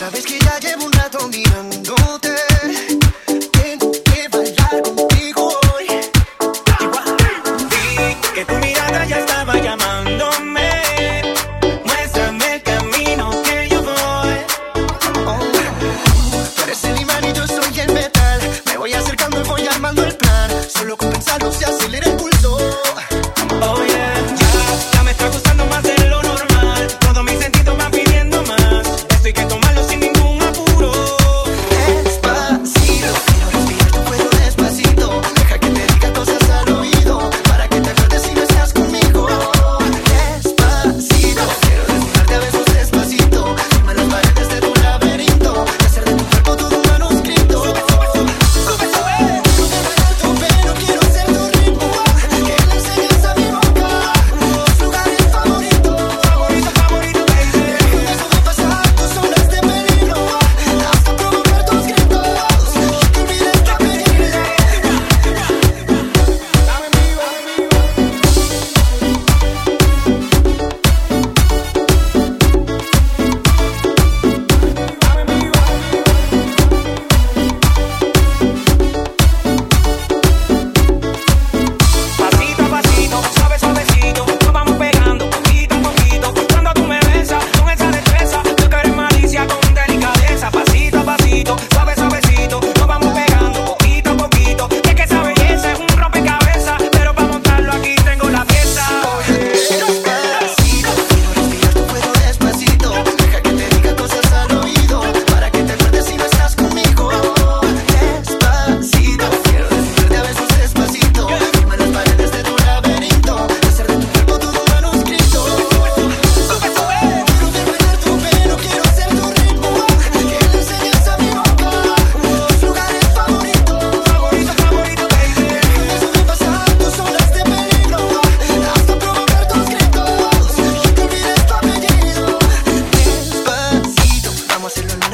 Sabes que ya llevo un rato mi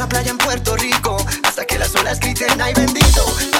playa en Puerto Rico. Hasta que las olas griten ay bendito.